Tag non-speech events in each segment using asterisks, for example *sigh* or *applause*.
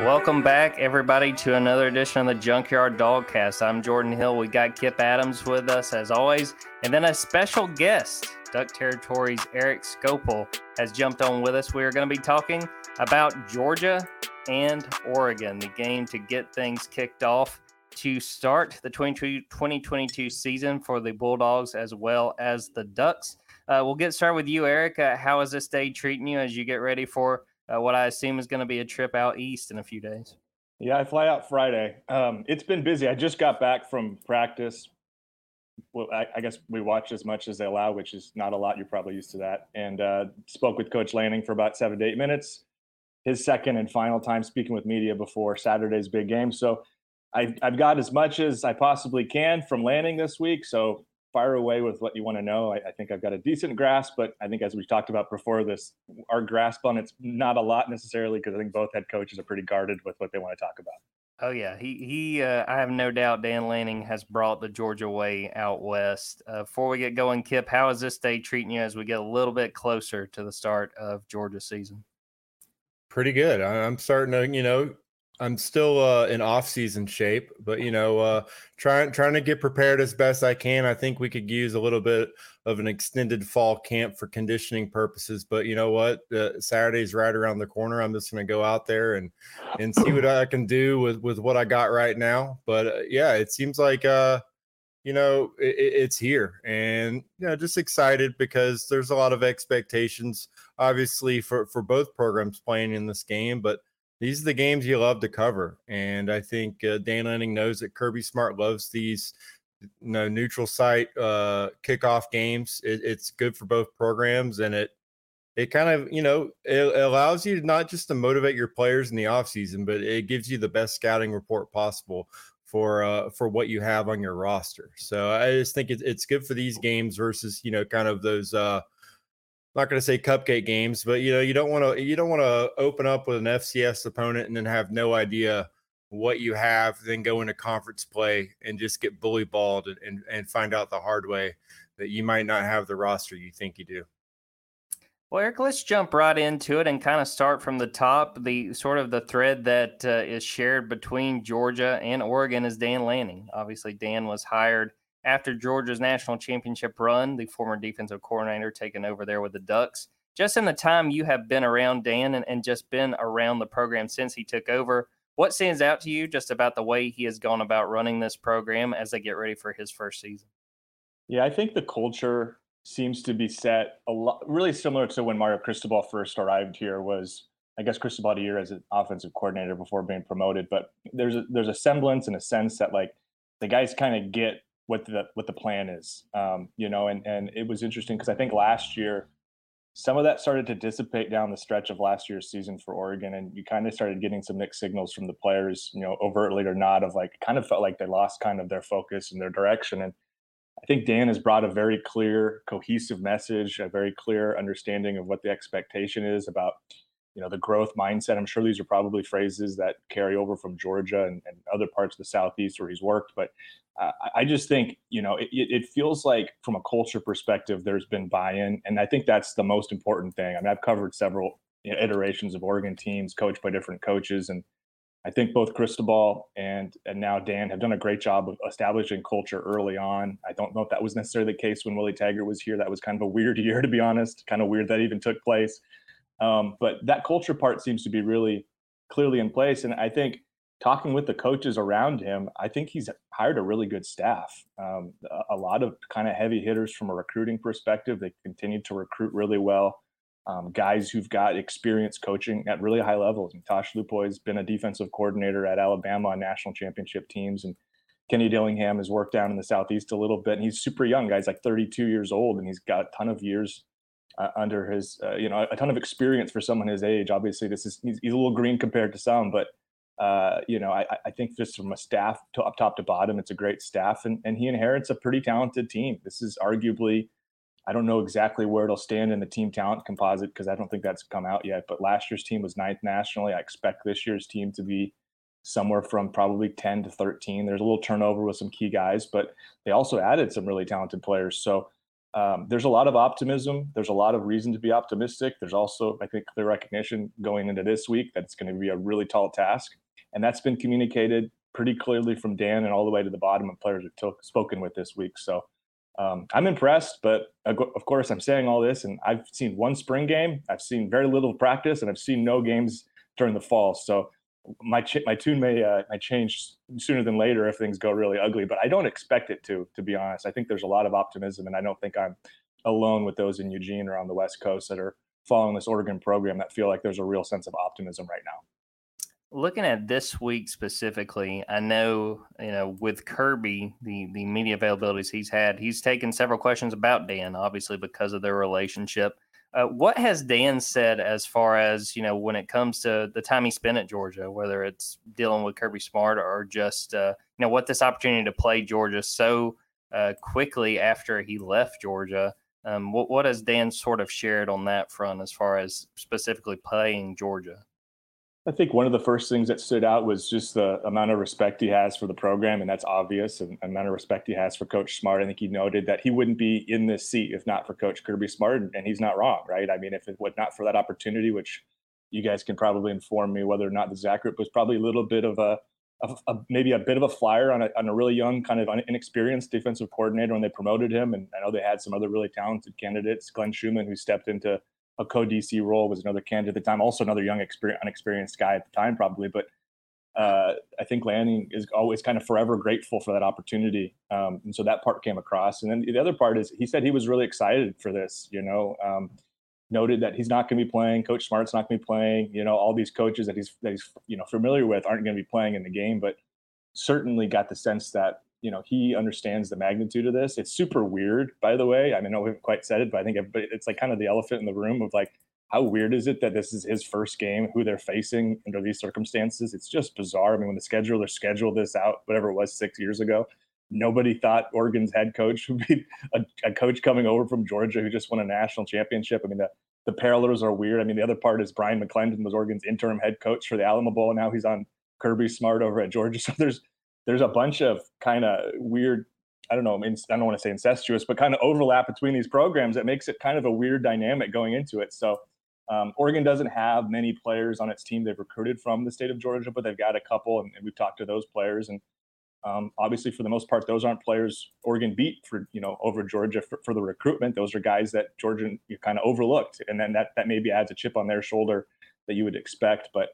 Welcome back, everybody, to another edition of the Junkyard Dogcast. I'm Jordan Hill. We got Kip Adams with us as always, and then a special guest, Duck Territory's Eric Skopil, has jumped on with us. We are going to be talking about Georgia and Oregon, the game to get things kicked off to start the 2022 season for the Bulldogs as well as the Ducks. Uh, we'll get started with you, Eric. Uh, how is this day treating you as you get ready for? Uh, what I assume is going to be a trip out east in a few days. Yeah, I fly out Friday. Um, it's been busy. I just got back from practice. Well, I, I, guess we watched as much as they allow, which is not a lot. You're probably used to that. And uh, spoke with Coach Lanning for about seven to eight minutes. His second and final time speaking with media before Saturday's big game. So I've, I've got as much as I possibly can from Lanning this week. So fire away with what you want to know. I, I, think I've got a decent grasp, but I think as we talked about before this, our grasp on it's not a lot necessarily because I think both head coaches are pretty guarded with what they want to talk about. Oh yeah, he he. Uh, I have no doubt Dan Lanning has brought the Georgia way out west. Uh, before we get going, Kip, how is this day treating you as we get a little bit closer to the start of Georgia season? Pretty good. I'm starting to, you know, I'm still uh, in off-season shape, but you know, uh, trying trying to get prepared as best I can. I think we could use a little bit of an extended fall camp for conditioning purposes. But you know what? Uh, Saturday's right around the corner. I'm just going to go out there and and see what I can do with with what I got right now. But uh, yeah, it seems like uh, you know it, it's here, and you know, just excited because there's a lot of expectations, obviously for for both programs playing in this game, but these are the games you love to cover. And I think uh, Dan Lanning knows that Kirby Smart loves these you know, neutral site uh, kickoff games. It, it's good for both programs, and it it kind of you know it allows you not just to motivate your players in the offseason, but it gives you the best scouting report possible for uh, for what you have on your roster. So I just think it, it's good for these games versus you know kind of those. Uh, not going to say cupcake games, but you know, you don't want to you don't want to open up with an FCS opponent and then have no idea what you have, then go into conference play and just get bully balled and, and, and find out the hard way that you might not have the roster you think you do. Well, Eric, let's jump right into it and kind of start from the top. The sort of the thread that uh, is shared between Georgia and Oregon is Dan Lanning. Obviously, Dan was hired after Georgia's national championship run, the former defensive coordinator taking over there with the Ducks. Just in the time you have been around Dan and, and just been around the program since he took over, what stands out to you just about the way he has gone about running this program as they get ready for his first season? Yeah, I think the culture seems to be set a lot really similar to when Mario Cristobal first arrived here was I guess Cristobal a year as an offensive coordinator before being promoted, but there's a, there's a semblance and a sense that like the guys kind of get what the what the plan is. Um, you know, and and it was interesting because I think last year some of that started to dissipate down the stretch of last year's season for Oregon, and you kind of started getting some mixed signals from the players, you know, overtly or not, of like kind of felt like they lost kind of their focus and their direction. And I think Dan has brought a very clear, cohesive message, a very clear understanding of what the expectation is about you know the growth mindset i'm sure these are probably phrases that carry over from georgia and, and other parts of the southeast where he's worked but i just think you know it, it, feels like from a culture perspective there's been buy-in and i think that's the most important thing. I mean i've covered several iterations of oregon teams coached by different coaches and i think both cristobal and and now dan have done a great job of establishing culture early on. I don't know if that was necessarily the case when willie taggart was here. That was kind of a weird *laughs* year to be honest kind of weird that even took place. Um, but that culture part seems to be really clearly in place. And I think talking with the coaches around him, I think he's hired a really good staff. Um, a, lot of kind of heavy hitters from a recruiting perspective. They continue to recruit really well. Um, guys who've got experience coaching at really high levels. And Tosh Lupoi has been a defensive coordinator at Alabama on national championship teams, and Kenny Dillingham has worked down in the southeast a little bit. And he's super young, guys, like 32 years old, and he's got a ton of years uh, under his, uh, you know, a ton of experience for someone his age. Obviously, this is he's, he's a little green compared to some, but uh, you know, I, I, think just from a staff to up top to bottom, it's a great staff, and and he inherits a pretty talented team. This is arguably, I don't know exactly where it'll stand in the team talent composite because I don't think that's come out yet. But last year's team was ninth nationally. I expect this year's team to be somewhere from probably 10 to 13. There's a little turnover with some key guys, but they also added some really talented players. So um, there's a lot of optimism. There's a lot of reason to be optimistic. There's also, I think, clear recognition going into this week that it's going to be a really tall task. And that's been communicated pretty clearly from Dan and all the way to the bottom of players we've t- spoken with this week. So um, I'm impressed, but of course, I'm saying all this, and I've seen one spring game. I've seen very little practice, and I've seen no games during the fall. So my ch- my tune may uh, may change sooner than later if things go really ugly, but I don't expect it to. To be honest, I think there's a lot of optimism, and I don't think I'm alone with those in Eugene or on the West Coast that are following this Oregon program that feel like there's a real sense of optimism right now looking at this week specifically, I know you know with Kirby, the the media availabilities he's had, he's taken several questions about Dan, obviously because of their relationship. Uh, what has Dan said as far as you know when it comes to the time he spent at Georgia, whether it's dealing with Kirby Smart or just uh, you know what this opportunity to play Georgia so uh, quickly after he left Georgia? Um, what, what has Dan sort of shared on that front as far as specifically playing Georgia? I think one of the first things that stood out was just the amount of respect he has for the program, and that's obvious. And amount of respect he has for Coach Smart. I think he noted that he wouldn't be in this seat if not for Coach Kirby Smart, and he's not wrong, right? I mean, if it was not for that opportunity, which you guys can probably inform me whether or not the Zach group was probably a little bit of a, a, a maybe a bit of a flyer on a, on a really young, kind of inexperienced defensive coordinator when they promoted him. And I know they had some other really talented candidates, Glenn Schumann, who stepped into a co-DC role was another candidate at the time, also another young, unexperienced guy at the time, probably. But uh, I think Lanning is always kind of forever grateful for that opportunity, um, and so that part came across. And then the other part is he said he was really excited for this. You know, um, noted that he's not going to be playing. Coach Smart's not going to be playing. You know, all these coaches that he's that he's you know familiar with aren't going to be playing in the game, but certainly got the sense that you know he understands the magnitude of this. It's super weird, by the way. I mean, I haven't quite said it, but I think it's like kind of the elephant in the room of like how weird is it that this is his first game, who they're facing under these circumstances? It's just bizarre. I mean, when the scheduler scheduled this out, whatever it was six years ago, nobody thought Oregon's head coach would be a, a coach coming over from Georgia who just won a national championship. I mean, the the parallels are weird. I mean, the other part is Bryan McClendon was Oregon's interim head coach for the Alamo Bowl, and now he's on Kirby Smart over at Georgia. *laughs* So there's there's a bunch of kind of weird I don't know, I don't want to say incestuous, but kind of overlap between these programs that makes it kind of a weird dynamic going into it. So um, Oregon doesn't have many players on its team they've recruited from the state of Georgia, but they've got a couple, and, and we've talked to those players. And um, obviously, for the most part, those aren't players Oregon beat for you know over Georgia for, for the recruitment. Those are guys that Georgia you kind of overlooked, and then that that maybe adds a chip on their shoulder that you would expect. But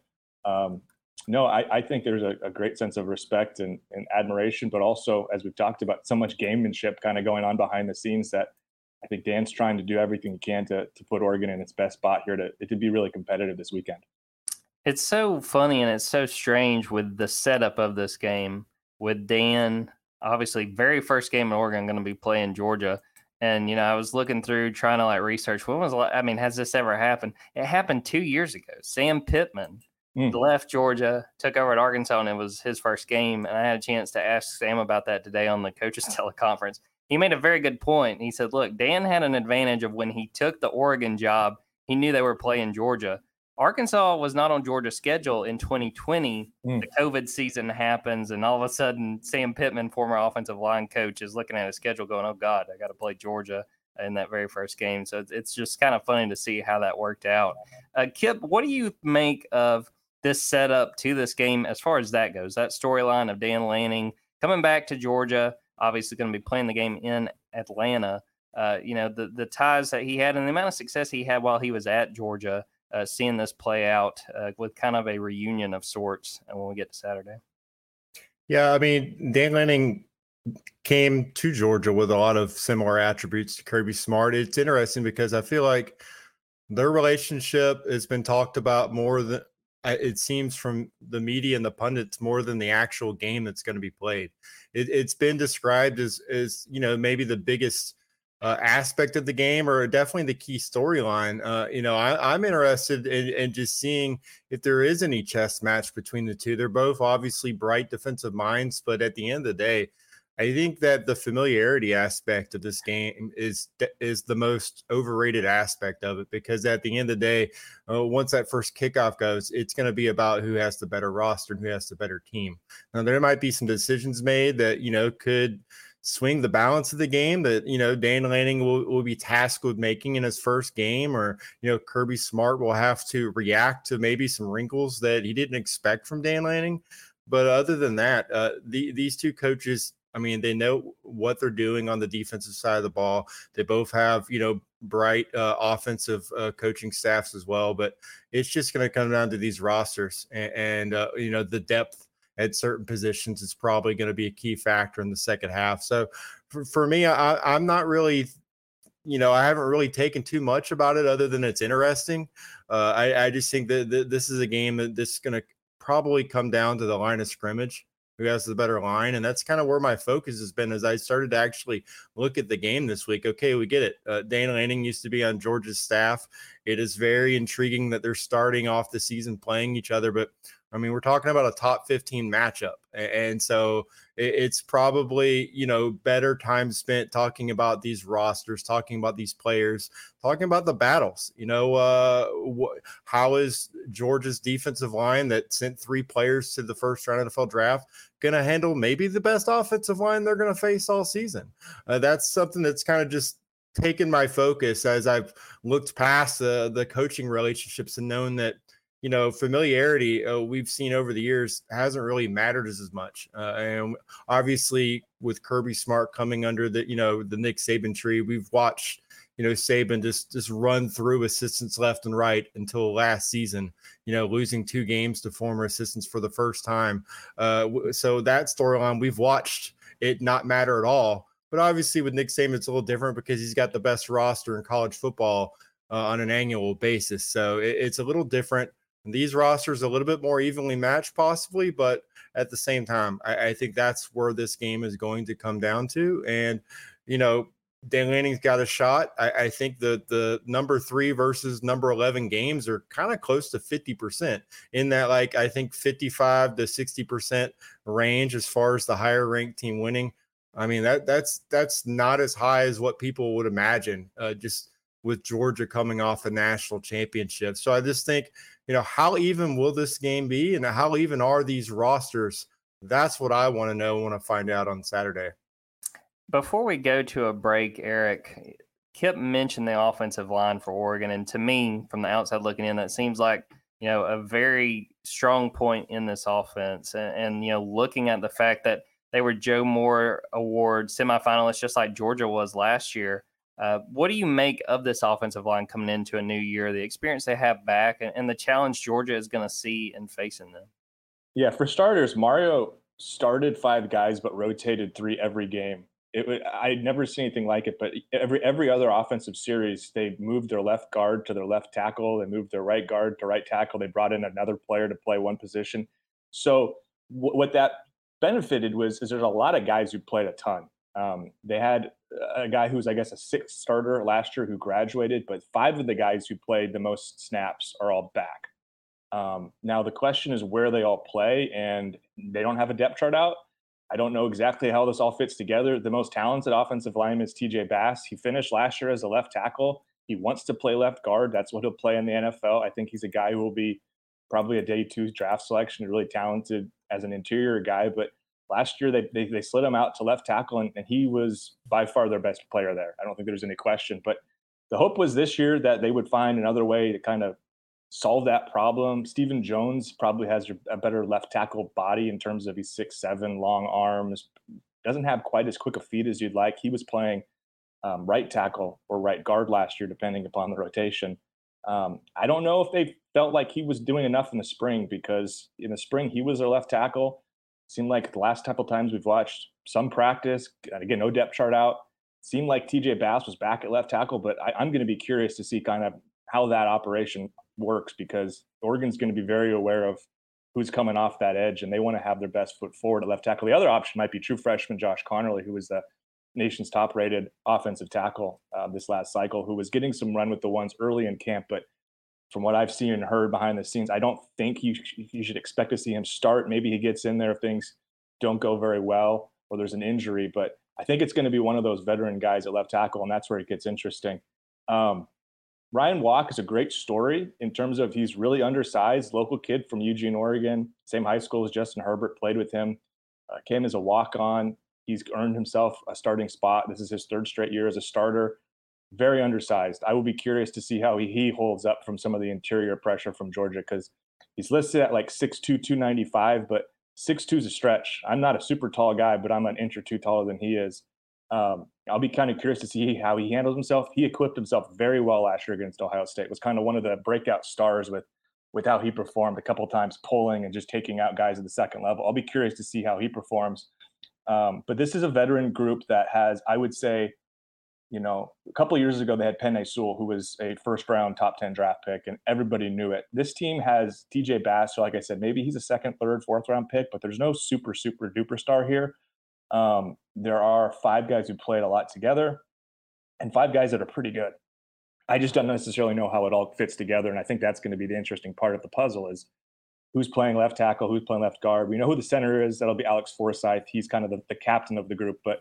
um, no, I, I, think there's a, a, great sense of respect and, and, admiration, but also, as we've talked about, so much gamemanship kind of going on behind the scenes that I think Dan's trying to do everything he can to, to put Oregon in its best spot here to, to be really competitive this weekend. It's so funny and it's so strange with the setup of this game with Dan, obviously, very first game in Oregon going to be playing Georgia. And, you know, I was looking through trying to like research when was, I mean, has this ever happened? It happened two years ago. Sam Pittman mm. left Georgia, took over at Arkansas, and it was his first game. And I had a chance to ask Sam about that today on the coaches *laughs* teleconference. He made a very good point. He said, "Look, Dan had an advantage of when he took the Oregon job. He knew they were playing Georgia. Arkansas was not on Georgia's schedule in 2020. Mm. The COVID season happens, and all of a sudden, Sam Pittman, former offensive line coach, is looking at his schedule, going, "Oh God, I got to play Georgia." in that very first game. So it's just kind of funny to see how that worked out. Uh, Kip, what do you make of this setup to this game as far as that goes. That storyline of Dan Lanning coming back to Georgia, obviously going to be playing the game in Atlanta. Uh, you know the the ties that he had and the amount of success he had while he was at Georgia. uh, seeing this play out uh, with kind of a reunion of sorts and when we get to Saturday. Yeah, I mean, Dan Lanning came to Georgia with a lot of similar attributes to Kirby Smart. It's interesting because I feel like their relationship has been talked about more than it seems from the media and the pundits more than the actual game that's going to be played. It, has been described as as you know maybe the biggest uh, aspect of the game or definitely the key storyline. Uh, you know, I, am interested in, in, just seeing if there is any chess match between the two. They're both obviously bright defensive minds, but at the end of the day, I think that the familiarity aspect of this game is is the most overrated aspect of it because at the end of the day, uh, once that first kickoff goes, it's going to be about who has the better roster and who has the better team. Now there might be some decisions made that you know could swing the balance of the game that you know Dan Lanning will, will be tasked with making in his first game, or you know Kirby Smart will have to react to maybe some wrinkles that he didn't expect from Dan Lanning. But other than that, uh, the, these two coaches, I mean, they know what they're doing on the defensive side of the ball. They both have you know bright uh, offensive uh, coaching staffs as well. But it's just going to come down to these rosters and, and uh, you know the depth at certain positions is probably going to be a key factor in the second half. So for, for me, I, I'm not really you know, I haven't really taken too much about it other than it's interesting. Uh, I, I, just think that, that, this is a game that this is going to probably come down to the line of scrimmage. Who has the better line? And that's kind of where my focus has been as I started to actually look at the game this week. Okay, we get it. Uh, Dan Lanning used to be on Georgia's staff. It is very intriguing that they're starting off the season playing each other, but I mean, we're talking about a top 15 matchup. And so it's probably, you know, better time spent talking about these rosters, talking about these players, talking about the battles. You know, uh, wh- how is Georgia's defensive line that sent three players to the first round of the NFL draft going to handle maybe the best offensive line they're going to face all season? Uh, that's something that's kind of just taken my focus as I've looked past uh, the coaching relationships and known that you know, familiarity uh, we've seen over the years hasn't really mattered as, as much. Uh, and obviously, with Kirby Smart coming under the, you know, the Nick Saban tree, we've watched, you know, Saban just just run through assistants left and right until last season. You know, losing two games to former assistants for the first time. Uh, so that storyline we've watched it not matter at all. But obviously, with Nick Saban, it's a little different because he's got the best roster in college football. Uh, on an annual basis. So it, it's a little different. These rosters a little bit more evenly matched, possibly, but at the same time, I, I think that's where this game is going to come down to. And you know, Dan Lanning's got a shot. I, I, think the the number three versus number eleven games are kind of close to fifty percent in that, like I think fifty five to sixty percent range as far as the higher ranked team winning. I mean that that's that's not as high as what people would imagine. Uh, just with Georgia coming off a national championship, so I just think you know, how even will this game be and how even are these rosters? That's what I want to know Want to find out on Saturday. Before we go to a break, Eric, Kip mentioned the offensive line for Oregon. And to me, from the outside looking in, that seems like, you know, a very strong point in this offense. And, and you know, looking at the fact that they were Joe Moore Award semifinalists, just like Georgia was last year. Uh, what do you make of this offensive line coming into a new year, the experience they have back, and, and the challenge Georgia is going to see in facing them? Yeah, for starters, Mario started five guys but rotated three every game. It, I'd never seen anything like it. But every every other offensive series, they moved their left guard to their left tackle. They moved their right guard to right tackle. They brought in another player to play one position. So what that benefited was is there's a lot of guys who played a ton. Um, they had a guy who's, I guess, a sixth starter last year who graduated, but five of the guys who played the most snaps are all back. Um, now, the question is where they all play, and they don't have a depth chart out. I don't know exactly how this all fits together. The most talented offensive lineman is TJ Bass. He finished last year as a left tackle. He wants to play left guard. That's what he'll play in the NFL. I think he's a guy who will be probably a day two draft selection, really talented as an interior guy, but last year they, they, they slid him out to left tackle and, and, he was by far their best player there. I don't think there's any question but the hope was this year that they would find another way to kind of solve that problem. Steven jones probably has a better left tackle body in terms of he's six seven long arms doesn't have quite as quick a feet as you'd like. He was playing um, right tackle or right guard last year depending upon the rotation Um, I don't know if they felt like he was doing enough in the spring because in the spring he was their left tackle. Seemed like the last couple times we've watched some practice, again, no depth chart out. Seemed like TJ Bass was back at left tackle, but I, I'm going to be curious to see kind of how that operation works because Oregon's going to be very aware of who's coming off that edge, and they want to have their best foot forward at left tackle. The other option might be true freshman Josh Conerly, who was the nation's top-rated offensive tackle uh, this last cycle, who was getting some run with the ones early in camp, but from what I've seen and heard behind the scenes, I don't think you you should expect to see him start. Maybe he gets in there if things don't go very well or there's an injury, but I think it's going to be one of those veteran guys at left tackle, and that's where it gets interesting. Um, Ryan Walk is a great story in terms of he's really undersized, local kid from Eugene, Oregon, same high school as Justin Herbert, played with him, uh, came as a walk on. He's earned himself a starting spot. This is his third straight year as a starter. Very undersized. I will be curious to see how he, he holds up from some of the interior pressure from Georgia because he's listed at like 6'2, 295, but 6'2 is a stretch. I'm not a super tall guy, but I'm an inch or two taller than he is. Um, I'll be kind of curious to see how he handles himself. He equipped himself very well last year against Ohio State. Was kind of one of the breakout stars with with how he performed a couple times pulling and just taking out guys at the second level. I'll be curious to see how he performs. Um, but this is a veteran group that has, I would say, you know, a couple years ago they had Penei Sewell, who was a first round top 10 draft pick, and everybody knew it. This team has TJ Bass, so like I said, maybe he's a second, third, fourth round pick, but there's no super, super duper star here. Um, there are five guys who played a lot together and five guys that are pretty good. I just don't necessarily know how it all fits together. And I think that's going to be the interesting part of the puzzle is who's playing left tackle, who's playing left guard. We know who the center is. That'll be Alex Forsyth. He's kind of the, the captain of the group. But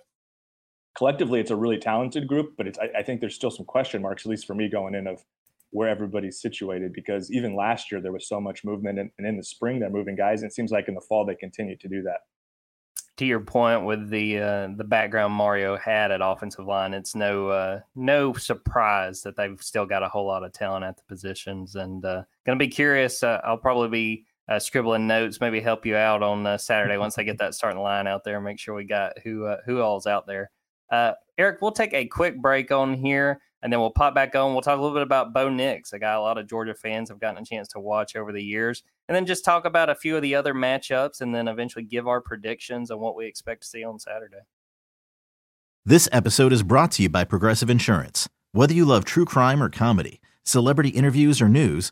collectively, it's a really talented group. But it's, I, I think there's still some question marks, at least for me going in, of where everybody's situated because even last year there was so much movement and, and in the spring they're moving guys and it seems like in the fall they continue to do that to your point with the uh, the background Mario had at offensive line, it's no uh, no surprise that they've still got a whole lot of talent at the positions, and uh, going to be curious. Uh, I'll probably be uh, scribbling notes, maybe help you out on uh, Saturday once I get *laughs* that starting line out there. Make sure we got who who all's out there. Eric, we'll take a quick break on here and then we'll pop back on. We'll talk a little bit about Bo Nix, a guy a lot of Georgia fans have gotten a chance to watch over the years, and then just talk about a few of the other matchups, and then eventually give our predictions on what we expect to see on Saturday. This episode is brought to you by Progressive Insurance. Whether you love true crime or comedy, celebrity interviews or news,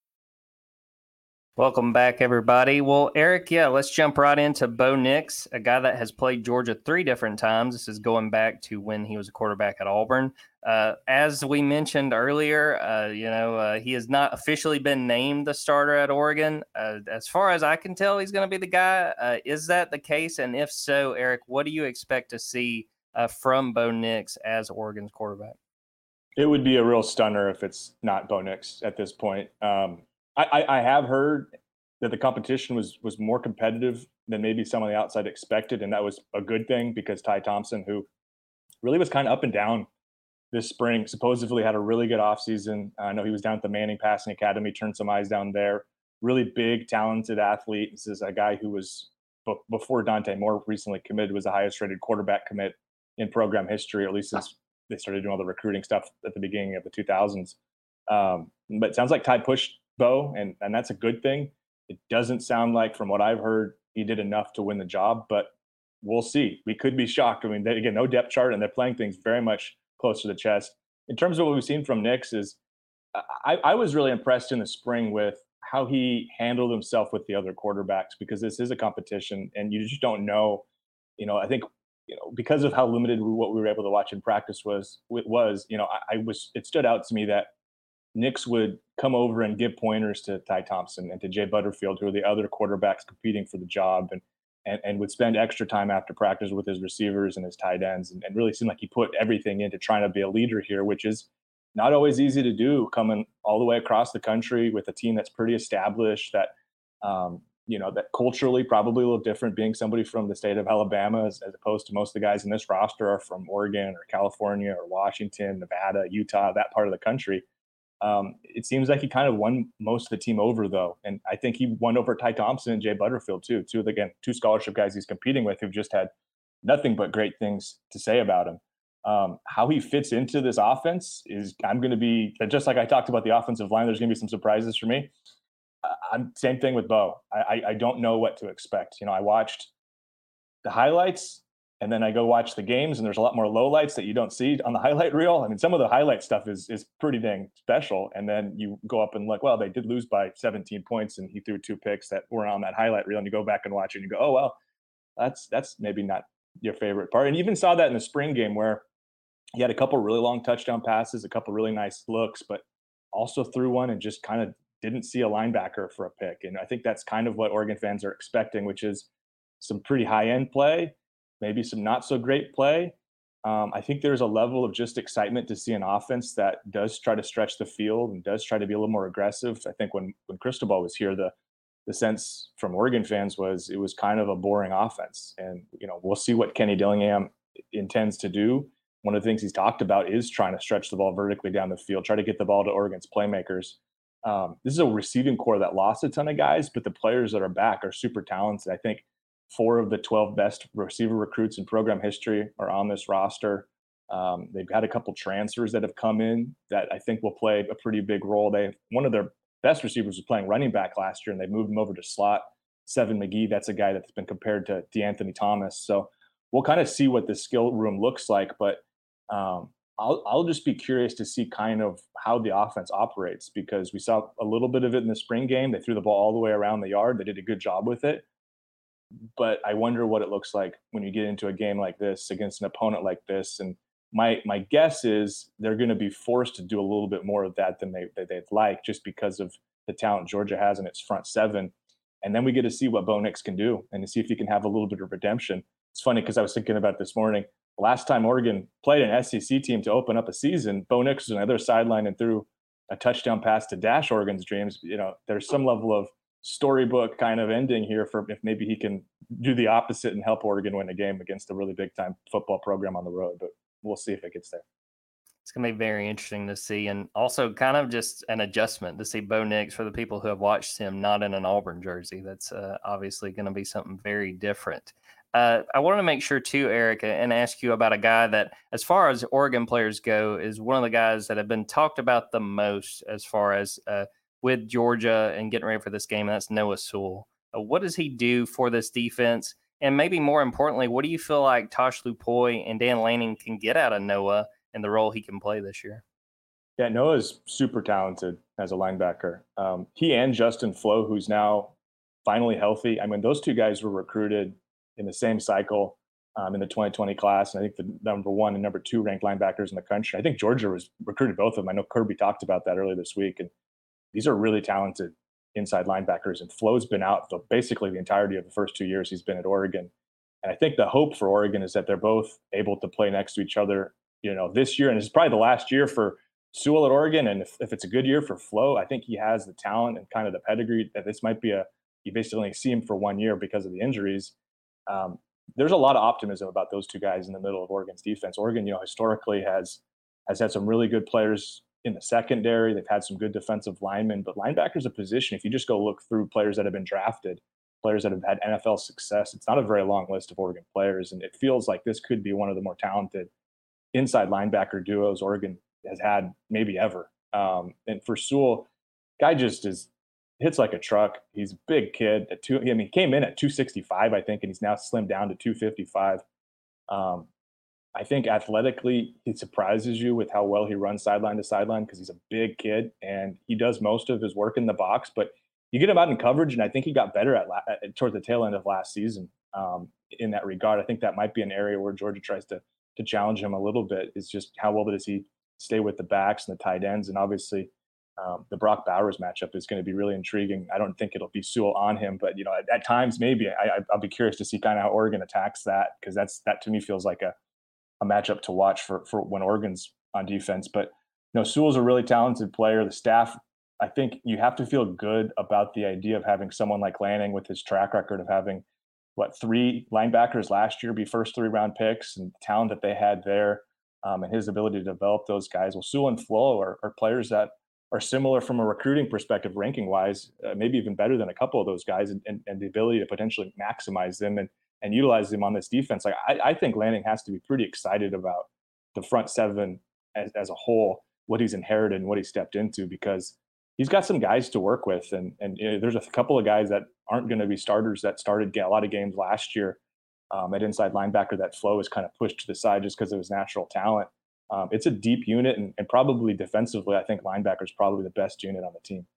Welcome back, everybody. Well, Eric, yeah, let's jump right into Bo Nix, a guy that has played Georgia three different times. This is going back to when he was a quarterback at Auburn. Uh, as we mentioned earlier, uh, you know, uh, he has not officially been named the starter at Oregon. Uh, as far as I can tell, he's going to be the guy. Uh, is that the case? And if so, Eric, what do you expect to see uh, from Bo Nix as Oregon's quarterback? It would be a real stunner if it's not Bo Nix at this point. Um, I, I have heard that the competition was was more competitive than maybe some on the outside expected, and that was a good thing because Ty Thompson, who really was kind of up and down this spring, supposedly had a really good offseason. I know he was down at the Manning Passing Academy, turned some eyes down there. Really big, talented athlete. This is a guy who was before Dante Moore recently committed was the highest rated quarterback commit in program history, at least since they started doing all the recruiting stuff at the beginning of the 2000s. Um, but sounds like Ty pushed Bo, and and that's a good thing. It doesn't sound like, from what I've heard, he did enough to win the job, but we'll see. We could be shocked. I mean, they, again, no depth chart, and they're playing things very much close to the chest. In terms of what we've seen from Nix, is I, I was really impressed in the spring with how he handled himself with the other quarterbacks because this is a competition and you just don't know. You know, I think you know because of how limited what we were able to watch in practice was it was you know I, I was it stood out to me that Nix would come over and give pointers to Ty Thompson and to Jay Butterfield, who are the other quarterbacks competing for the job, and and, and would spend extra time after practice with his receivers and his tight ends, and, and really seemed like he put everything into trying to be a leader here, which is not always easy to do coming all the way across the country with a team that's pretty established that um, you know that culturally probably a little different being somebody from the state of alabama as, as, opposed to most of the guys in this roster are from oregon or california or washington nevada utah that part of the country um, it seems like he kind of won most of the team over though and i think he won over ty thompson and jay butterfield too two again two scholarship guys he's competing with who've just had nothing but great things to say about him um, how he fits into this offense is I'm going to be just like I talked about the offensive line. There's going to be some surprises for me. I'm same thing with Bo. I, I don't know what to expect. You know, I watched the highlights and then I go watch the games and there's a lot more lowlights that you don't see on the highlight reel. I mean, some of the highlight stuff is is pretty dang special. And then you go up and look, well, they did lose by 17 points and he threw two picks that were on that highlight reel. And you go back and watch it and you go, oh well, that's that's maybe not your favorite part. And you even saw that in the spring game where he had a couple really long touchdown passes, a couple really nice looks, but also threw one and just kind of didn't see a linebacker for a pick. And I think that's kind of what Oregon fans are expecting, which is some pretty high end play, maybe some not so great play. Um, I think there's a level of just excitement to see an offense that does try to stretch the field and does try to be a little more aggressive. I think when when Cristobal was here, the the sense from Oregon fans was it was kind of a boring offense, and you know we'll see what Kenny Dillingham intends to do one of the things he's talked about is trying to stretch the ball vertically down the field, try to get the ball to Oregon's playmakers. Um, this is a receiving corps that lost a ton of guys, but the players that are back are super talented. I think four of the 12 best receiver recruits in program history are on this roster. Um, they've had a couple transfers that have come in that I think will play a pretty big role. They one of their best receivers was playing running back last year, and they moved him over to slot. Seven McGee, that's a guy that's been compared to DeAnthony Thomas. So we'll kind of see what the skill room looks like, but um, I'll, I'll just be curious to see kind of how the offense operates because we saw a little bit of it in the spring game. They threw the ball all the way around the yard. They did a good job with it. But I wonder what it looks like when you get into a game like this against an opponent like this. And my my guess is they're going to be forced to do a little bit more of that than they that they'd like, just because of the talent Georgia has in its front seven. And then we get to see what Bo Nix can do and to see if he can have a little bit of redemption. It's funny because I was thinking about this morning last time Oregon played an SEC team to open up a season, Bo Nix was on the other sideline and threw a touchdown pass to dash Oregon's dreams. You know, there's some level of storybook kind of ending here for if maybe he can do the opposite and help Oregon win a game against a really big time football program on the road. But we'll see if it gets there. It's going to be very interesting to see, and also kind of just an adjustment to see Bo Nix for the people who have watched him not in an Auburn jersey. That's uh, obviously going to be something very different. Uh, I want to make sure too, Eric, and ask you about a guy that, as far as Oregon players go, is one of the guys that have been talked about the most as far as uh, with Georgia and getting ready for this game. And that's Noah Sewell. Uh, what does he do for this defense? And maybe more importantly, what do you feel like Tosh Lupoi and Dan Lanning can get out of Noah and the role he can play this year? Yeah, Noah's super talented as a linebacker. Um, he and Justin Flowe, who's now finally healthy. I mean, those two guys were recruited in the same cycle um, in the 2020 class. And I think the number one and number two ranked linebackers in the country. I think Georgia was recruited both of them. I know Kirby talked about that earlier this week. And these are really talented inside linebackers. And Flowe's been out for basically the entirety of the first two years he's been at Oregon. And I think the hope for Oregon is that they're both able to play next to each other, you know, this year. And it's probably the last year for Sewell at Oregon. And if, if it's a good year for Flowe, I think he has the talent and kind of the pedigree that this might be a, you basically only see him for one year because of the injuries um, there's a lot of optimism about those two guys in the middle of Oregon's defense. Oregon, you know, historically has has had some really good players in the secondary. They've had some good defensive linemen, but linebackers a position. If you just go look through players that have been drafted, players that have had NFL success, it's not a very long list of Oregon players, and it feels like this could be one of the more talented inside linebacker duos Oregon has had maybe ever. Um, and for Sewell, guy just is hits like a truck. He's a big kid. At two, I mean, he came in at 265, I think, and he's now slimmed down to 255. Um, I think athletically, he surprises you with how well he runs sideline to sideline because he's a big kid and he does most of his work in the box. But you get him out in coverage, and I think he got better at, la- at toward the tail end of last season um, in that regard. I think that might be an area where Georgia tries to to challenge him a little bit. Is just how well does he stay with the backs and the tight ends, and obviously um, the Brock Bowers matchup is going to be really intriguing. I don't think it'll be Sewell on him, but you know at, at times maybe I, will be curious to see kind of how Oregon attacks that because that's that to me feels like a a matchup to watch for for when Oregon's on defense. But you know Sewell's a really talented player. The staff I think you have to feel good about the idea of having someone like Lanning with his track record of having what three linebackers last year be first three round picks and the talent that they had there um, and his ability to develop those guys. Well, Sewell and Flowe are, are, players that are similar from a recruiting perspective, ranking wise, uh, maybe even better than a couple of those guys, and, and, and, the ability to potentially maximize them and, and utilize him on this defense. Like I, I think Lanning has to be pretty excited about the front seven as, as a whole, what he's inherited and what he stepped into, because he's got some guys to work with, and and you know, there's a couple of guys that aren't going to be starters that started a lot of games last year um, at inside linebacker. That Flowe is kind of pushed to the side just because of his natural talent. Um, it's a deep unit, and, and probably defensively, I think linebacker is probably the best unit on the team.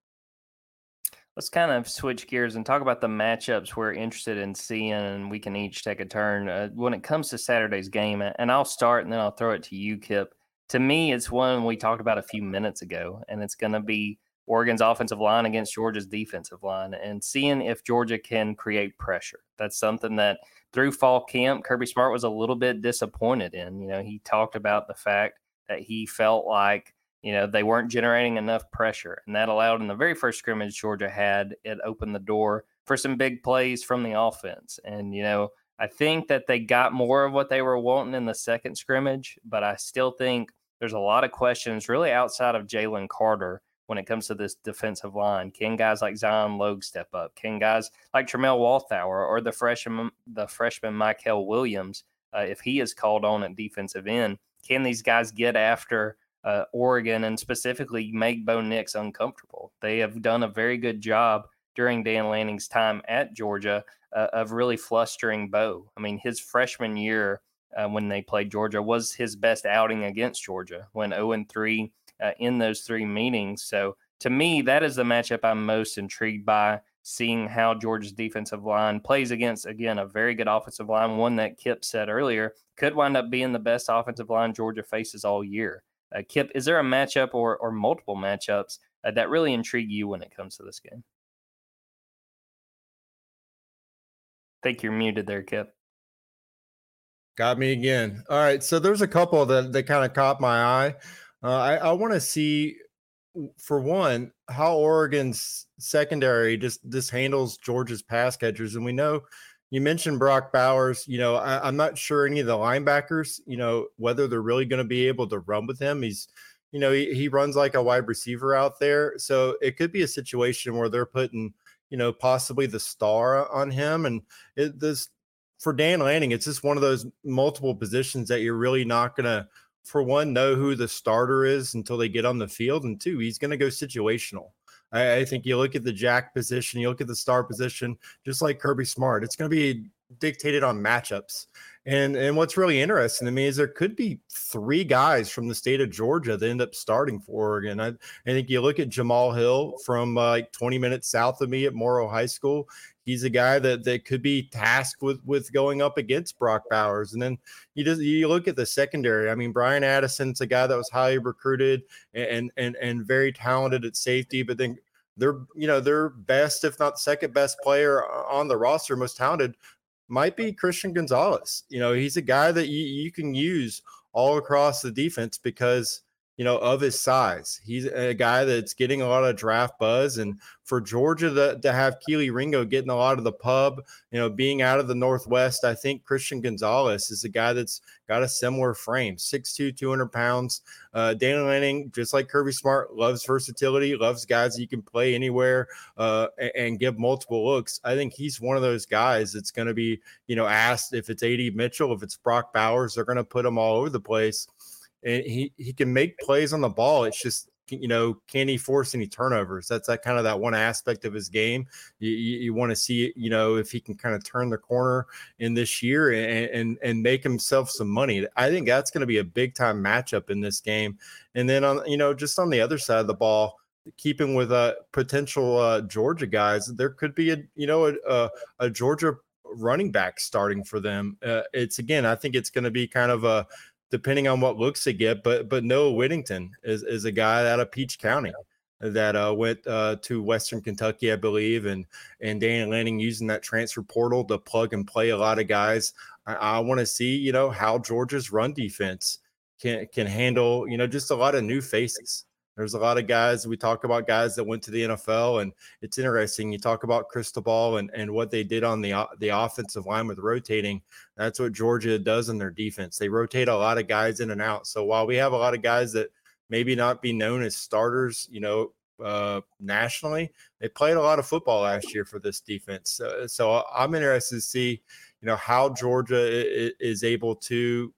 Let's kind of switch gears and talk about the matchups we're interested in seeing, and we can each take a turn. Uh, when it comes to Saturday's game, and I'll start and then I'll throw it to you, Kip. To me, it's one we talked about a few minutes ago, and it's going to be Oregon's offensive line against Georgia's defensive line and seeing if Georgia can create pressure. That's something that through fall camp, Kirby Smart was a little bit disappointed in. You know, he talked about the fact that he felt like, you know, they weren't generating enough pressure. And that allowed in the very first scrimmage Georgia had, it opened the door for some big plays from the offense. And, you know, I think that they got more of what they were wanting in the second scrimmage, but I still think there's a lot of questions really outside of Jalen Carter when it comes to this defensive line. Can guys like Zion Logue step up? Can guys like Tramel Walthour or the freshman the freshman Mykel Williams, uh, if he is called on at defensive end, can these guys get after uh, Oregon and specifically make Bo Nix uncomfortable? They have done a very good job during Dan Lanning's time at Georgia uh, of really flustering Bo. I mean, his freshman year uh, when they played Georgia was his best outing against Georgia when 0 and 3 uh, in those three meetings. So to me, that is the matchup I'm most intrigued by. Seeing how Georgia's defensive line plays against, again, a very good offensive line, one that Kip said earlier could wind up being the best offensive line Georgia faces all year. Uh, Kip, is there a matchup or, or multiple matchups uh, that really intrigue you when it comes to this game? I think you're muted there, Kip. Got me again. All right. So there's a couple that, that kind of caught my eye. Uh, I, I want to see, for one, how Oregon's secondary just this handles Georgia's pass catchers, and we know you mentioned Brock Bowers. You know, I, am not sure any of the linebackers, you know, whether they're really going to be able to run with him. He's, you know, he, he runs like a wide receiver out there, so it could be a situation where they're putting, you know, possibly the star on him, and it, this for Dan Lanning, it's just one of those multiple positions that you're really not going to for one, know who the starter is until they get on the field, and two, he's going to go situational. I, I, think you look at the jack position, you look at the star position, just like Kirby Smart. It's going to be dictated on matchups. And and what's really interesting to me is there could be three guys from the state of Georgia that end up starting for Oregon. I, I think you look at Jamal Hill from uh, like 20 minutes south of me at Morrow High School he's a guy that that could be tasked with with going up against Brock Bowers. And then you just you look at the secondary. I mean, Bryan Addison's a guy that was highly recruited and and and very talented at safety, but then they're you know their best, if not second best player on the roster, most talented, might be Christian Gonzalez. You know, he's a guy that you, you can use all across the defense because you know, of his size. He's a guy that's getting a lot of draft buzz. And for Georgia to, to have Kelee Ringo getting a lot of the pub, you know, being out of the Northwest, I think Christian Gonzalez is a guy that's got a similar frame 6'2, 200 pounds. Uh, Dana Lanning, just like Kirby Smart, loves versatility, loves guys you can play anywhere uh, and, and give multiple looks. I think he's one of those guys that's going to be, you know, asked if it's AD Mitchell, if it's Brock Bowers, they're going to put him all over the place and he he can make plays on the ball. It's just you know, can he force any turnovers? That's that kind of that one aspect of his game. You, you, you want to see, you know, if he can kind of turn the corner in this year and and, and make himself some money. I think that's going to be a big time matchup in this game. And then on, you know, just on the other side of the ball, keeping with uh, potential uh, Georgia guys, there could be a you know a, a, a Georgia running back starting for them. Uh, it's again, I think it's going to be kind of a depending on what looks they get, but but Noah Whittington is is a guy out of Peach County that uh, went uh, to Western Kentucky, I believe, and and Dan Lanning using that transfer portal to plug and play a lot of guys. I, I want to see you know how Georgia's run defense can can handle you know just a lot of new faces. There's a lot of guys. We talk about guys that went to the NFL, and it's interesting. You talk about Cristobal and, and what they did on the the offensive line with rotating. That's what Georgia does in their defense. They rotate a lot of guys in and out. So while we have a lot of guys that maybe not be known as starters, you know, uh, nationally, they played a lot of football last year for this defense. So, so I'm interested to see, you know, how Georgia is able to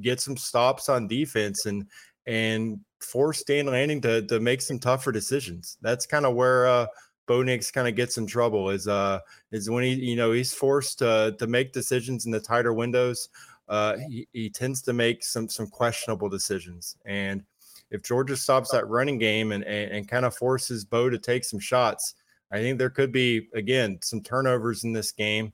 get some stops on defense and and force Dan Lanning to to make some tougher decisions. That's kind of where uh Bo Nix kind of gets in trouble is uh is when he you know he's forced to to make decisions in the tighter windows. Uh, he, he tends to make some some questionable decisions, and if Georgia stops that running game and and, and kind of forces Bo to take some shots, I think there could be again some turnovers in this game.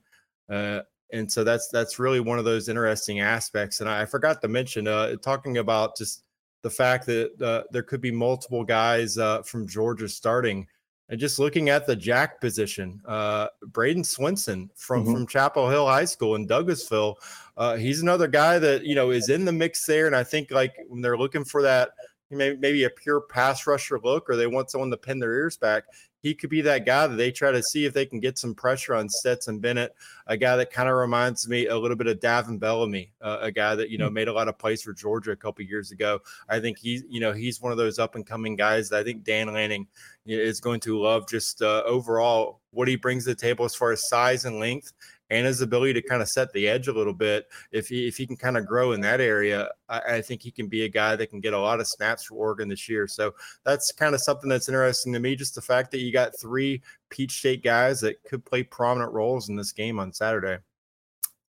Uh, and so that's that's really one of those interesting aspects. And I, I forgot to mention, uh, talking about just the fact that uh, there could be multiple guys uh, from Georgia starting. And just looking at the jack position, uh, Bradyn Swinson from mm-hmm. from Chapel Hill High School in Douglasville, uh, he's another guy that you know is in the mix there. And I think like when they're looking for that maybe a pure pass rusher look, or they want someone to pin their ears back, he could be that guy that they try to see if they can get some pressure on Stetson Bennett, a guy that kind of reminds me a little bit of Davin Bellamy, uh, a guy that you know hmm. made a lot of plays for Georgia a couple years ago. I think he's you know he's one of those up and coming guys that I think Dan Lanning is going to love just uh, overall what he brings to the table as far as size and length and his ability to kind of set the edge a little bit. If he if he can kind of grow in that area, I, I, think he can be a guy that can get a lot of snaps for Oregon this year. So that's kind of something that's interesting to me. Just the fact that you got three Peach State guys that could play prominent roles in this game on Saturday.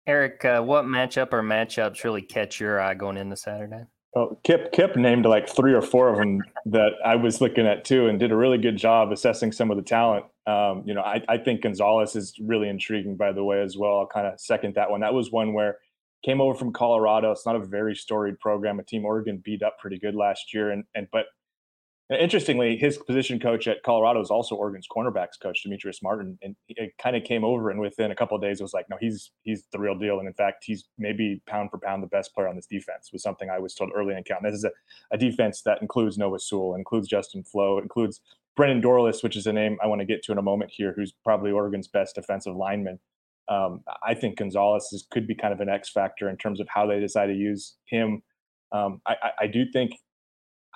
Eric, uh, what matchup or matchups really catch your eye going into Saturday? Well, Kip Kip named like three or four of them that I was looking at too, and did a really good job assessing some of the talent. Um, you know, I, I think Gonzalez is really intriguing, by the way, as well. I'll kind of second that one. That was one where came over from Colorado. It's not a very storied program. A team Oregon beat up pretty good last year, and and but interestingly, his position coach at Colorado is also Oregon's cornerbacks coach, Demetrice Martin, and it kind of came over and within a couple of days it was like, no, he's he's the real deal, and in fact, he's maybe pound for pound the best player on this defense. Was something I was told early in count. This is a, a defense that includes Noah Sewell, includes Justin Flowe, includes Brandon Dorlus, which is a name I want to get to in a moment here, who's probably Oregon's best defensive lineman. Um, I think Gonzalez is, could be kind of an X factor in terms of how they decide to use him. Um, I, I, do think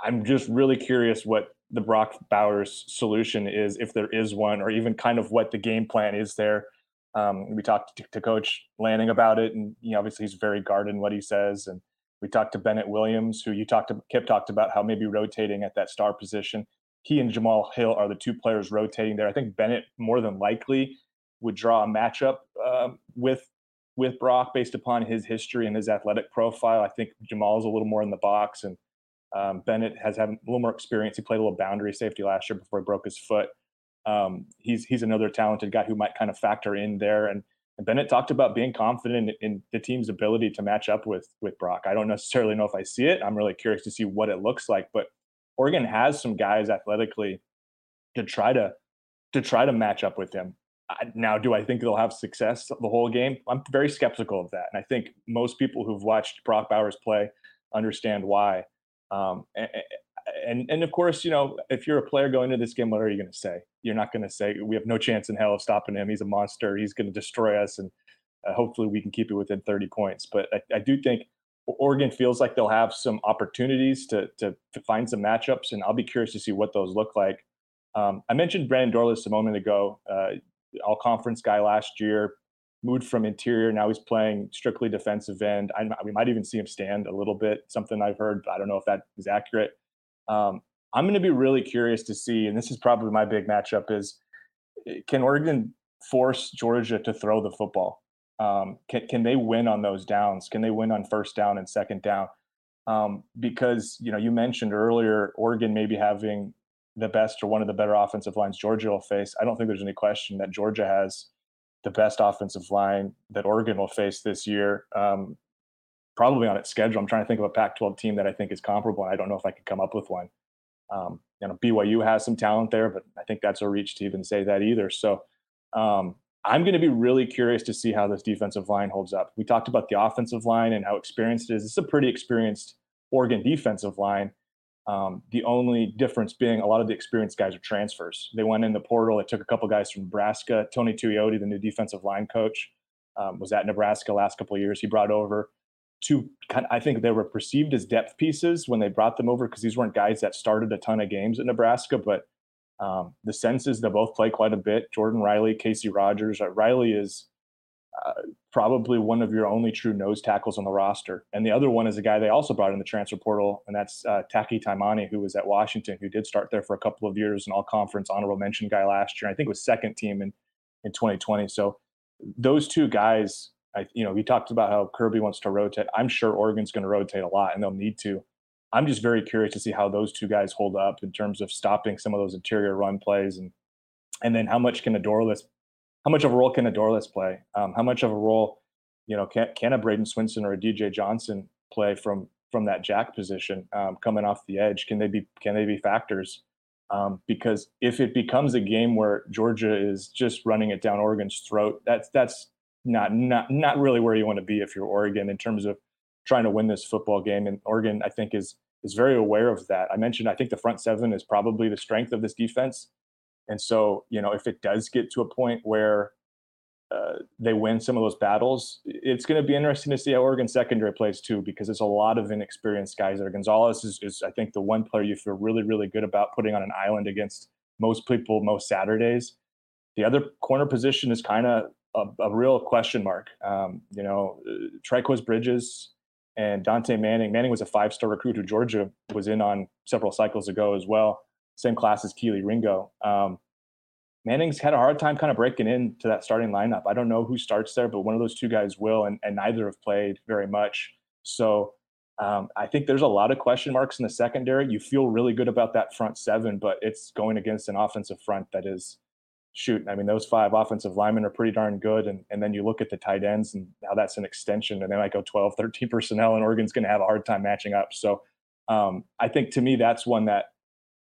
I'm just really curious what the Brock Bowers solution is, if there is one, or even kind of what the game plan is there. Um, we talked to, to, Coach Lanning about it, and you know, obviously he's very guarded in what he says. And we talked to Bennett Williams, who you talked to, Kip talked about how maybe rotating at that star position he and Jamal Hill are the two players rotating there. I think Bennett more than likely would draw a matchup uh, with with Brock based upon his history and his athletic profile. I think Jamal is a little more in the box, and um, Bennett has had a little more experience. He played a little boundary safety last year before he broke his foot. Um, he's he's another talented guy who might kind of factor in there. And, and Bennett talked about being confident in, in, the team's ability to match up with with Brock. I don't necessarily know if I see it. I'm really curious to see what it looks like, but Oregon has some guys athletically to try to to try to match up with him. Now, do I think they'll have success the whole game? I'm very skeptical of that, and I think most people who've watched Brock Bowers play understand why. Um, and, and and of course, you know, if you're a player going into this game, what are you going to say? You're not going to say we have no chance in hell of stopping him. He's a monster. He's going to destroy us, and uh, hopefully we can keep it within 30 points. But I, I do think Oregon feels like they'll have some opportunities to, to, to find some matchups, and I'll be curious to see what those look like. Um, I mentioned Brandon Dorlus a moment ago, uh, all conference guy last year, moved from interior. Now he's playing strictly defensive end. I, we might even see him stand a little bit, something I've heard, but I don't know if that is accurate. Um, I'm going to be really curious to see, and this is probably my big matchup: is eh, can Oregon force Georgia to throw the football? Um, can, can they win on those downs? Can they win on first down and second down? Um, because you know you mentioned earlier Oregon maybe having the best or one of the better offensive lines Georgia will face. I don't think there's any question that Georgia has the best offensive line that Oregon will face this year. Um, probably on its schedule. I'm trying to think of a Pac-12 team that I think is comparable, and I don't know if I could come up with one. Um, you know, BYU has some talent there, but I think that's a reach to even say that either. So um, I'm going to be really curious to see how this defensive line holds up. We talked about the offensive line and how experienced it is. It's a pretty experienced Oregon defensive line. Um, the only difference being a lot of the experienced guys are transfers. They went in the portal. They took a couple guys from Nebraska. Tony Tuioti, the new defensive line coach, um, was at Nebraska last couple years. He brought over two. I think they were perceived as depth pieces when they brought them over because these weren't guys that started a ton of games at Nebraska. But um, the sense is they both play quite a bit. Jordan Riley, Casey Rogers. Uh, Riley is uh, probably one of your only true nose tackles on the roster. And the other one is a guy they also brought in the transfer portal, and that's uh, Taki Taimani, who was at Washington, who did start there for a couple of years, an all conference honorable mention guy last year. I think was second team in, in 2020. So those two guys, I, you know, we talked about how Kirby wants to rotate. I'm sure Oregon's going to rotate a lot, and they'll need to. I'm just very curious to see how those two guys hold up in terms of stopping some of those interior run plays and and then how much can a Dorlus how much of a role can a Dorlus play? Um, how much of a role, you know, can, can a Bradyn Swinson or a DJ Johnson play from from that jack position um, coming off the edge? Can they be can they be factors? Um, because if it becomes a game where Georgia is just running it down Oregon's throat, that's that's not not not really where you want to be if you're Oregon in terms of trying to win this football game. And Oregon, I think, is is very aware of that. I mentioned I think the front seven is probably the strength of this defense. And so, you know, if it does get to a point where uh, they win some of those battles, it's going to be interesting to see how Oregon secondary plays too, because there's a lot of inexperienced guys there. Gonzalez is, is, I think, the one player you feel really, really good about putting on an island against most people most Saturdays. The other corner position is kind of a, a, real question mark. Um, you know, uh, Trikweze Bridges and Dontae Manning. Manning was a five-star recruit who Georgia was in on several cycles ago as well same class as Kelee Ringo. Um, Manning's had a hard time kind of breaking into that starting lineup. I don't know who starts there, but one of those two guys will, and, and neither have played very much. So um, I think there's a lot of question marks in the secondary. You feel really good about that front seven, but it's going against an offensive front that is shoot. I mean, those five offensive linemen are pretty darn good. And, and then you look at the tight ends and how that's an extension, and they might go 12, 13 personnel, and Oregon's going to have a hard time matching up. So um, I think to me, that's one that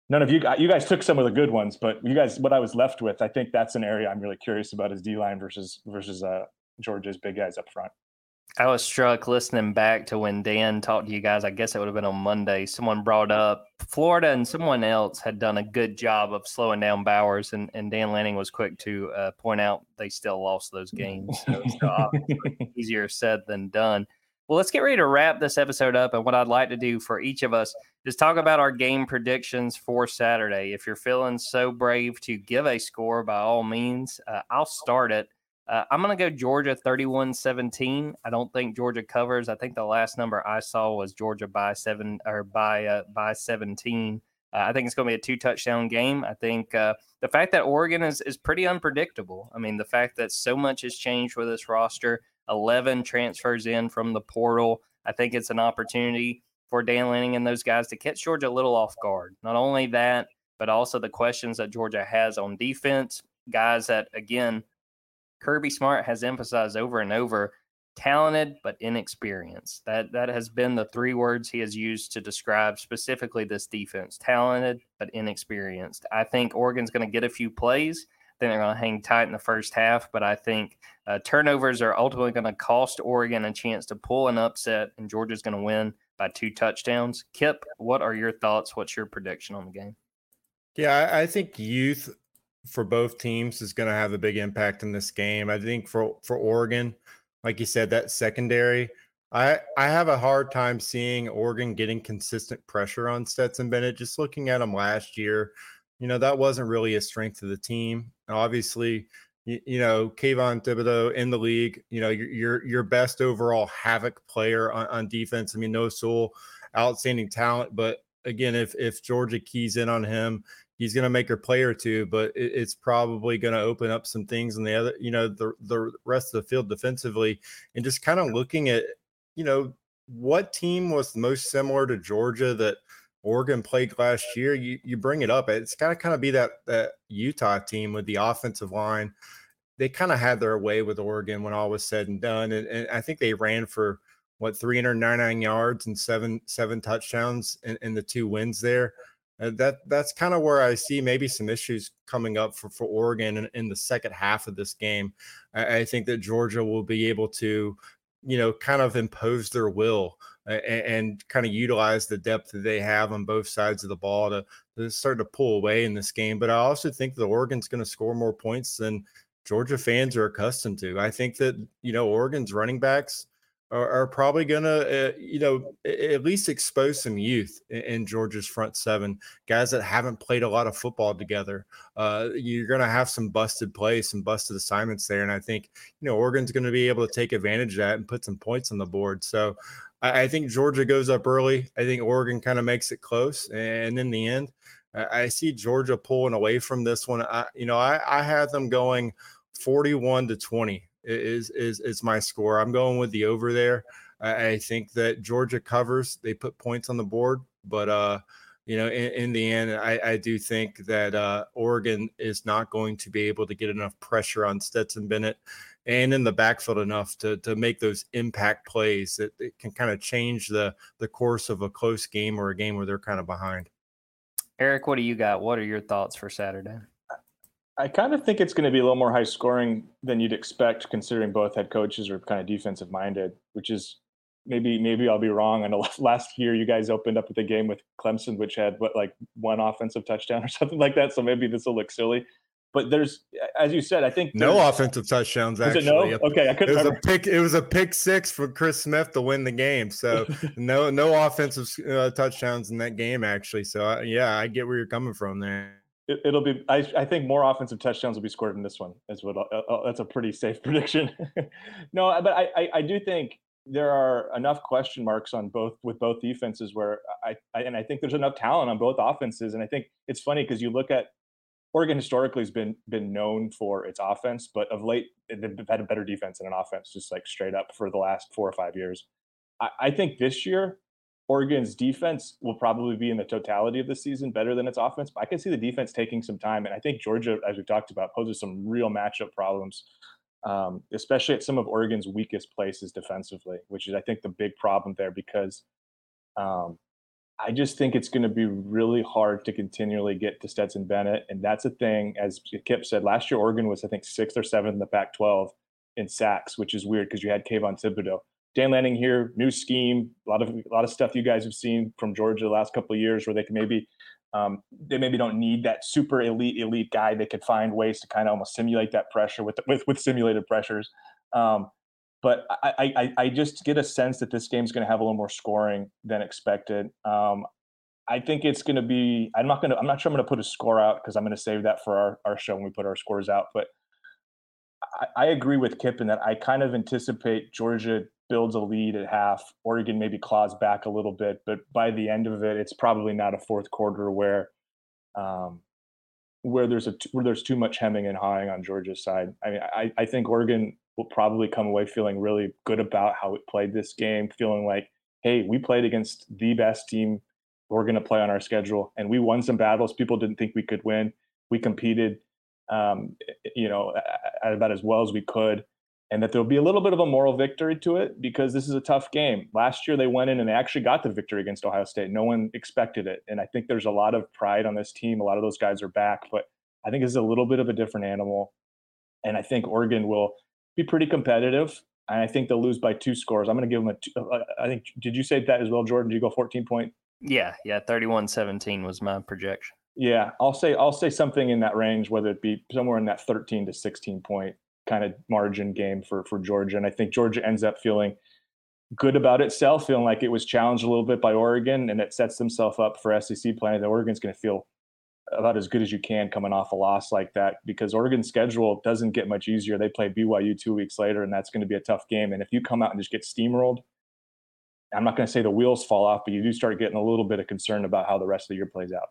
none of you you guys took some of the good ones, but you guys what I was left with, I think that's an area I'm really curious about is D line versus versus uh, Georgia's big guys up front. I was struck listening back to when Dan talked to you guys. I guess it would have been on Monday. Someone brought up Florida and someone else had done a good job of slowing down Bowers, and, and Dan Lanning was quick to uh, point out they still lost those games. So it's *laughs* easier said than done. Well, let's get ready to wrap this episode up. And what I'd like to do for each of us is talk about our game predictions for Saturday. If you're feeling so brave to give a score, by all means, uh, I'll start it. Uh, I'm going to go Georgia 31 17. I don't think Georgia covers. I think the last number I saw was Georgia by seven or by uh, by 17. Uh, I think it's going to be a two touchdown game. I think uh, the fact that Oregon is, is pretty unpredictable. I mean, the fact that so much has changed with this roster, 11 transfers in from the portal. I think it's an opportunity for Dan Lanning and those guys to catch Georgia a little off guard. Not only that, but also the questions that Georgia has on defense. Guys that, again, Kirby Smart has emphasized over and over talented but inexperienced. That that has been the three words he has used to describe specifically this defense. Talented but inexperienced. I think Oregon's going to get a few plays Then they're going to hang tight in the first half, but I think uh, turnovers are ultimately going to cost Oregon a chance to pull an upset, and Georgia's going to win by two touchdowns. Kip, what are your thoughts? What's your prediction on the game? Yeah, I think youth for both teams is going to have a big impact in this game. I think for for Oregon, like you said, that secondary. I I have a hard time seeing Oregon getting consistent pressure on Stetson Bennett. Just looking at him last year, you know, that wasn't really a strength of the team. obviously, you, you, know, Kayvon Thibodeaux in the league, you know, your your, your best overall havoc player on, on defense. I mean, Noah Sewell, outstanding talent, but again, if if Georgia keys in on him, he's going to make a play or two, but it, it's probably going to open up some things in the other, you know, the the rest of the field defensively, and just kind of looking at, you know, what team was most similar to Georgia that Oregon played last year, you you bring it up. It's got to kind of be that that Utah team with the offensive line. They kind of had their way with Oregon when all was said and done, and, and I think they ran for what 399 yards and seven seven touchdowns in, in the two wins there. Uh, that that's kind of where I see maybe some issues coming up for, for Oregon in, in the second half of this game. I, I, think that Georgia will be able to, you know, kind of impose their will and, and, kind of utilize the depth that they have on both sides of the ball to, to start to pull away in this game. But I also think that Oregon's going to score more points than Georgia fans are accustomed to. I think that you know Oregon's running backs are, are probably going to, uh, you know, at least expose some youth in, in, Georgia's front seven, guys that haven't played a lot of football together. Uh, you're going to have some busted plays, some busted assignments there. And I think, you know, Oregon's going to be able to take advantage of that and put some points on the board. So I, I think Georgia goes up early. I think Oregon kind of makes it close. And in the end, I, see Georgia pulling away from this one. I, you know, I, I had them going 41 to 20 is is is my score. I'm going with the over there. I, I think that Georgia covers. They put points on the board, but uh, you know, in, in the end, I, I, do think that uh, Oregon is not going to be able to get enough pressure on Stetson Bennett and in the backfield enough to to make those impact plays that can kind of change the the course of a close game or a game where they're kind of behind. Eric, what do you got? What are your thoughts for Saturday? I kind of think it's going to be a little more high scoring than you'd expect, considering both head coaches are kind of defensive minded, which is maybe maybe I'll be wrong. I know *laughs* last year you guys opened up with a game with Clemson, which had what like one offensive touchdown or *laughs* something like that. So maybe this will look silly. But there's, as you said, I think no offensive touchdowns. Actually, no? Okay, I couldn't. It was remember. a pick. It was a pick six for Chris Smith to win the game. So *laughs* no, no offensive uh, touchdowns in that game actually. So uh, yeah, I get where you're coming from there it, will be. I, I, think more offensive touchdowns will be scored in this one. Is what uh, uh, that's a pretty safe *laughs* prediction. no, but I, I, I do think there are enough question marks on both with both defenses where I, I and I think there's enough talent on both offenses. And I think it's funny because you look at Oregon historically has been been known for its offense, but of late they've had a better defense than an offense, just like straight up for the last four or five years. I, I think this year Oregon's defense will probably be in the totality of the season better than its offense, but I can see the defense taking some time. And I think Georgia, as we talked about, poses some real matchup problems, um, especially at some of Oregon's weakest places defensively, which is, I think, the big problem there because um, I just think it's going to be really hard to continually get to Stetson Bennett. And that's a thing, as Kip said, last year Oregon was, I think, sixth or seventh in the Pac 12 in sacks, which is weird because you had Kayvon Thibodeaux. Dan Lanning here, new scheme, a lot of a lot of stuff you guys have seen from Georgia the last couple of years, where they can maybe um, they maybe don't need that super elite elite guy. They could find ways to kind of almost simulate that pressure with with with simulated pressures. Um, but I, I I just get a sense that this game's going to have a little more scoring than expected. Um, I think it's going to be. I'm not going to. I'm not sure I'm going to put a score out because I'm going to save that for our, our show when we put our scores out. But I, I agree with Kip in that I kind of anticipate Georgia builds a lead at half. Oregon maybe claws back a little bit, but by the end of it, it's probably not a fourth quarter where um, where there's a where there's too much hemming and hawing on Georgia's side. I mean, I, I think Oregon will probably come away feeling really good about how it played this game, feeling like, hey, we played against the best team we're going to play on our schedule, and we won some battles people didn't think we could win. We competed, um, you know, about as well as we could and that there'll be a little bit of a moral victory to it because this is a tough game. Last year they went in and they actually got the victory against Ohio State. No one expected it, and I think there's a lot of pride on this team. A lot of those guys are back, but I think this is a little bit of a different animal, and I think Oregon will be pretty competitive. And I think they'll lose by two scores. I'm going to give them a. Two, uh, I think. Did you say that as well, Jordan? Did you go 14 point? Yeah, yeah. 31-17 was my projection. Yeah, I'll say I'll say something in that range, whether it be somewhere in that 13 to 16 point kind of margin game for for Georgia. And I think Georgia ends up feeling good about itself, feeling like it was challenged a little bit by Oregon, and it sets themselves up for SEC play. That Oregon's going to feel about as good as you can coming off a loss like that because Oregon's schedule doesn't get much easier. They play BYU two weeks later, and that's going to be a tough game. And if you come out and just get steamrolled, I'm not going to say the wheels fall off, but you do start getting a little bit of concern about how the rest of the year plays out.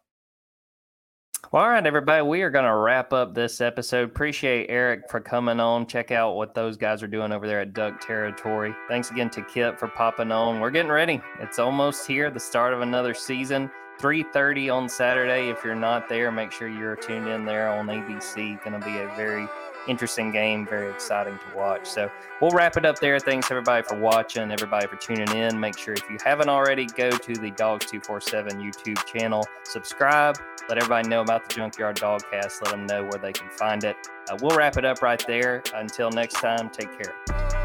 Well, all right, everybody, we are going to wrap up this episode. Appreciate Eric for coming on. Check out what those guys are doing over there at Duck Territory. Thanks again to Kip for popping on. We're getting ready. It's almost here, the start of another season. 3:30 on Saturday. If you're not there, make sure you're tuned in there on ABC. Going to be a very interesting game, very exciting to watch. So we'll wrap it up there. Thanks everybody for watching, everybody for tuning in. Make sure if you haven't already, go to the Dawgs 247 YouTube channel, subscribe, let everybody know about the Junkyard Dogcast, let them know where they can find it. Uh, we'll wrap it up right there. Until next time, take care.